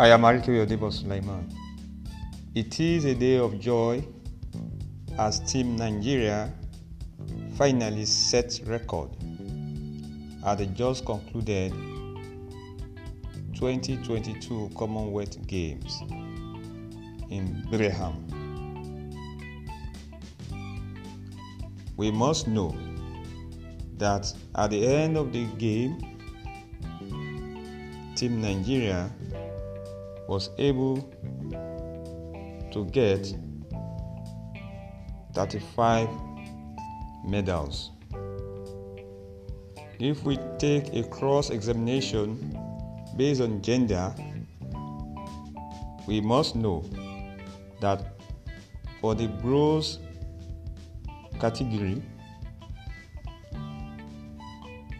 I am Arike Odebo Sulaiman. It is a day of joy as Team Nigeria finally set record at the just concluded 2022 Commonwealth Games in Birmingham. We must know that at the end of the game, Team Nigeria was able to get 35 medals. If we take a cross examination based on gender, we must know that for the bronze category,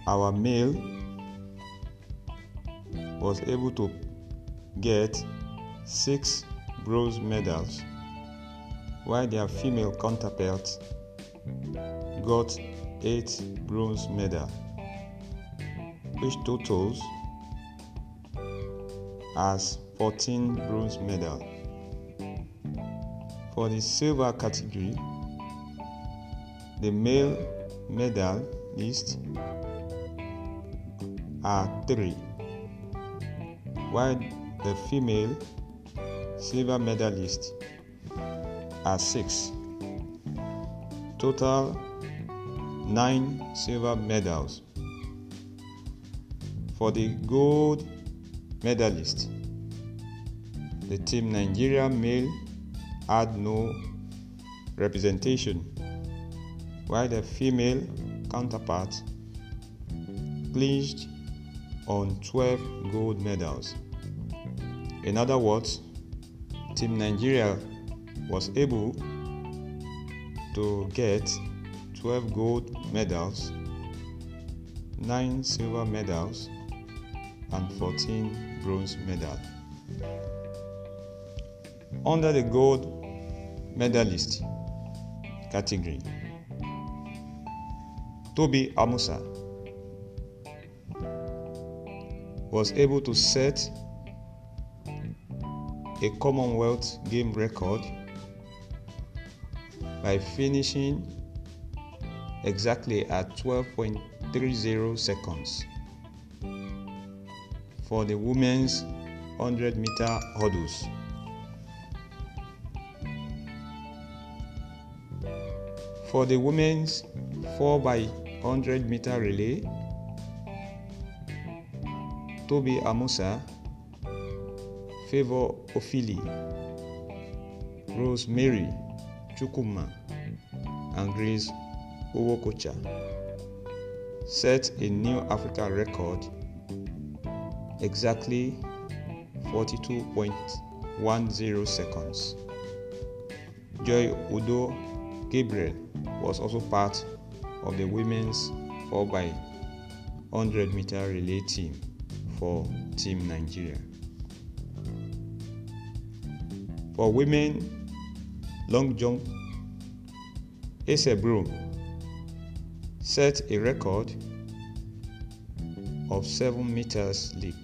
our male was able to get six bronze medals, while their female counterparts got eight bronze medals, which totals as 14 bronze medals. For the silver category, the male medal list are three, while the female silver medalist are six. Total nine silver medals. For the gold medalist, the team Nigeria male had no representation, while the female counterpart clinched on 12 gold medals. In other words, Team Nigeria was able to get 12 gold medals, 9 silver medals, and 14 bronze medals. Under the gold medalist category, Tobi Amusan was able to set a Commonwealth game record by finishing exactly at 12.30 seconds for the women's 100 meter hurdles. For the women's 4 by 100 meter relay, Tobi Amusan, Favour Ofili, Rosemary Chukwuma, and Grace Nwokocha set a new Africa record exactly 42.10 seconds. Joy Udo Gabriel was also part of the women's 4x100 meter relay team for Team Nigeria. For women long jump, Ese Brume set a record of 7 meters leap.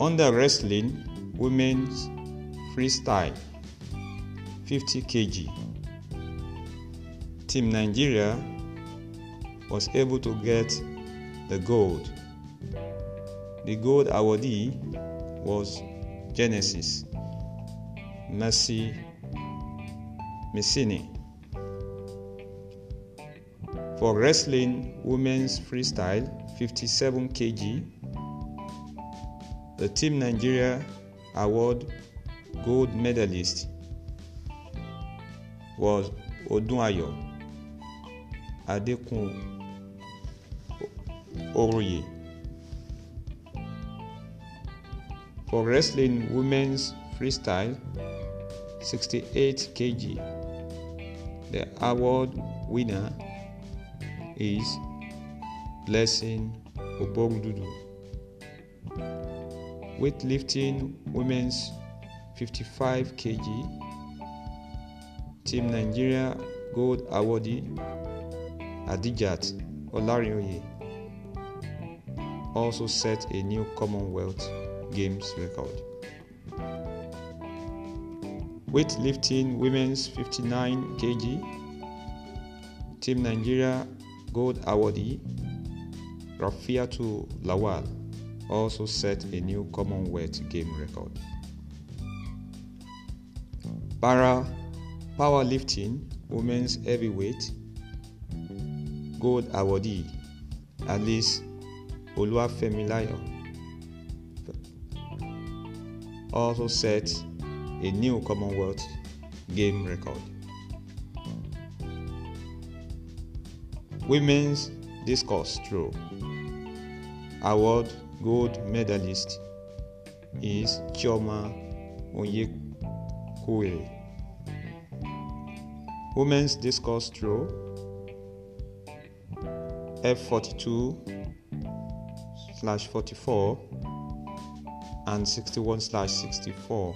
Under wrestling, women's freestyle 50 kg. Team Nigeria was able to get the gold. The gold awardee was Genesis Mercy Messini. For wrestling women's freestyle 57 kg, the Team Nigeria award gold medalist was Odunayo Adekun Oroye. For wrestling women's freestyle 68 kg, the award winner is Blessing Oborududu. Weightlifting women's 55 kg, Team Nigeria gold awardee Adijat Olarinoye. also set a new Commonwealth Games record. Weightlifting women's 59 kg, Team Nigeria gold awardee Rafiatu Lawal also set a new Commonwealth game record. Para powerlifting women's heavyweight gold awardee Alice Oluwafemilayo also set a new Commonwealth game record. Women's discus throw award gold medalist is Chioma Onyekwere. Women's discus throw F42 slash 44 and 61 slash 64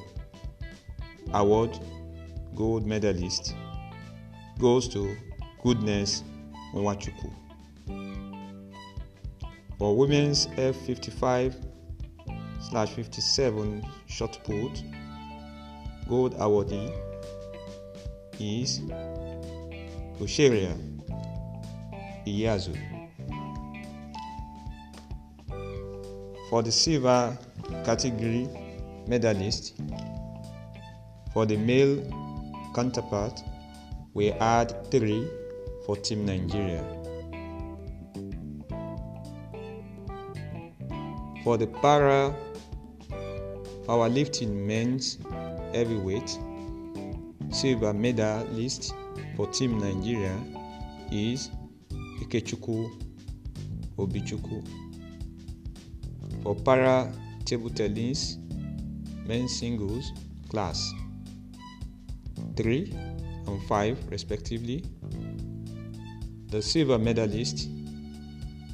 award gold medalist goes to Goodness Nwachukwu. For women's F55 slash 57 shot put, gold awardee is Osheria Iyazu. For the silver category medalist, for the male counterpart, we add three for Team Nigeria. For the para powerlifting men's heavyweight, silver medalist for Team Nigeria is Ikechukwu Obichukwu. For para table tennis men's singles class. 3 and 5 respectively, the silver medalist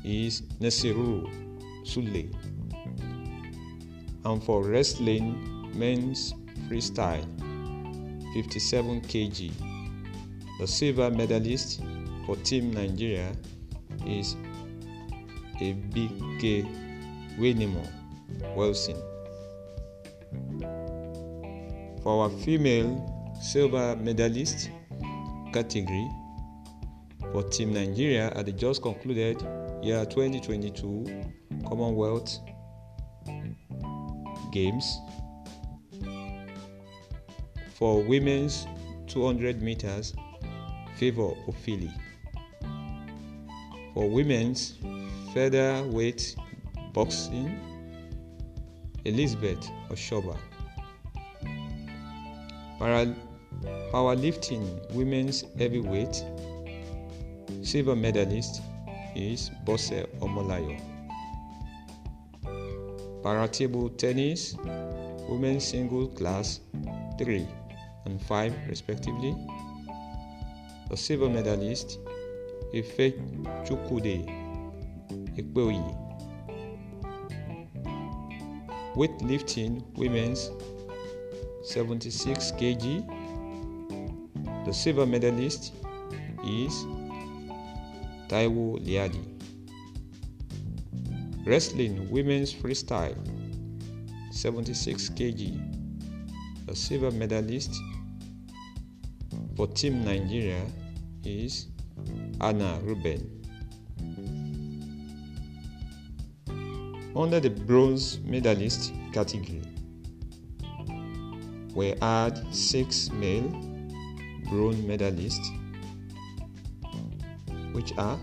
is Nasiru Sule. And for wrestling men's freestyle 57 kg, the silver medalist for Team Nigeria is Ebike Wenimo Wilson. For our female silver medalist category for Team Nigeria at the just concluded year 2022 Commonwealth Games. For women's 200 meters, Favour Ofili. For women's featherweight boxing, Elizabeth Oshoba. Para powerlifting women's heavyweight, silver medalist is Bose Omolayo. Para table tennis, women's single class 3 and 5 respectively, the silver medalist Ife Chukwude Ekpeoyi. Weightlifting women's 76 kg. The silver medalist is Taiwo Liadi. Wrestling women's freestyle 76 kg. The silver medalist for Team Nigeria is Hannah Reuben. Under the bronze medalist category, we add six male bronze medalists, which are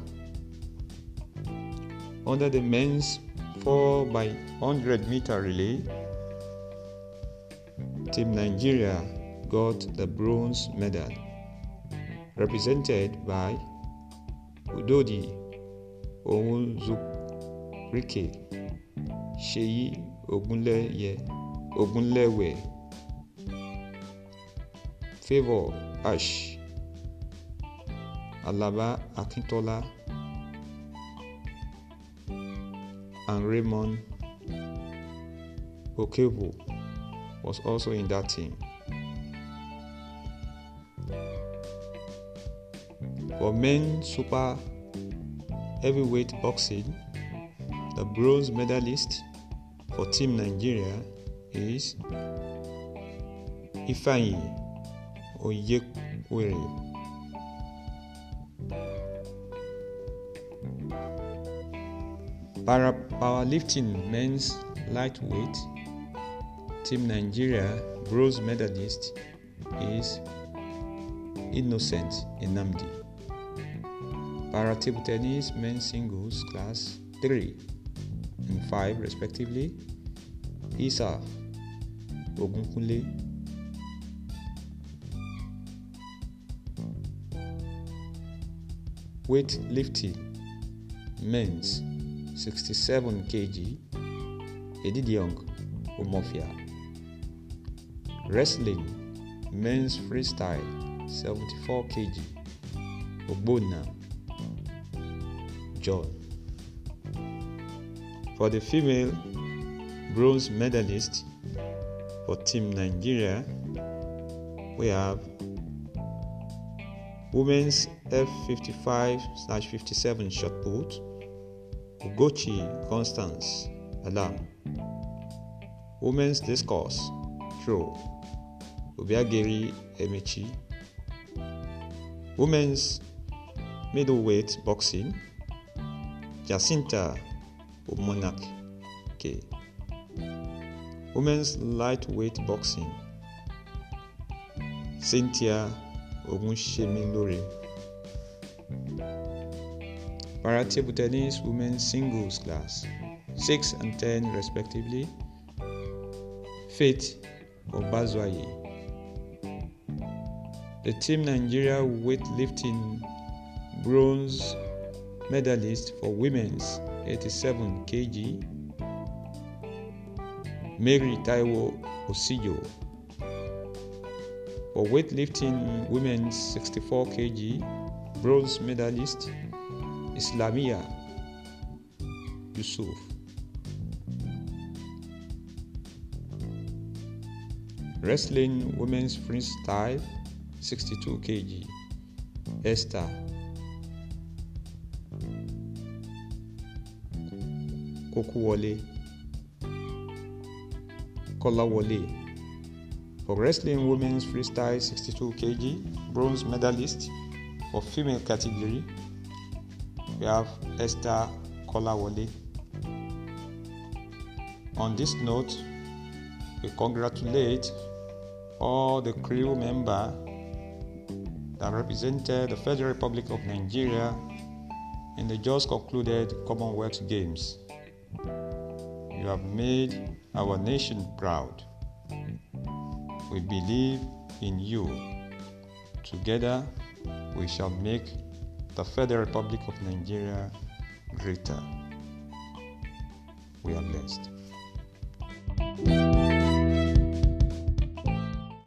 under the men's 4 by 100 meter relay, Team Nigeria got the bronze medal, represented by Udodi Onwuzurike, Sheyi Ogunleye, Ogunlewe, Favor Ash, Alaba Akintola, and Raymond Okevo was also in that team. For men super heavyweight boxing, The bronze medalist for Team Nigeria is Ifeanyi Onyekwere. Para powerlifting men's lightweight Team Nigeria bronze medalist is Innocent Nnamdi. Para table tennis men's singles class 3 and 5 respectively, Isa Ogunkunle. Weight lifting men's 67 kg, Edidiong Omofia. Wrestling men's freestyle 74 kg, Ogbonna John. For the female bronze medalist for Team Nigeria, we have women's F55 57 shot put, Ugochi Constance Alam. Women's discus throw, Obiageri Emechi. Women's middleweight boxing, Jacinta Omonak K. Women's lightweight boxing, Cynthia Ogunshemilore. Para table tennis women's singles class, 6 and 10 respectively, Faith Obazuaye. The Team Nigeria weightlifting bronze medalist for women's 87 kg, Mary Taiwo Osijo. For weightlifting women's 64 kg, bronze medalist Islamia Yusuf. Wrestling women's freestyle 62 kg, Esther Kokuwole Kolawole. For wrestling women's freestyle 62 kg, bronze medalist for female category, we have Esther Kolawole. On this note, we congratulate all the crew member that represented the Federal Republic of Nigeria in the just concluded Commonwealth Games. You have made our nation proud. We believe in you. Together, we shall make the Federal Republic of Nigeria greater. We are blessed.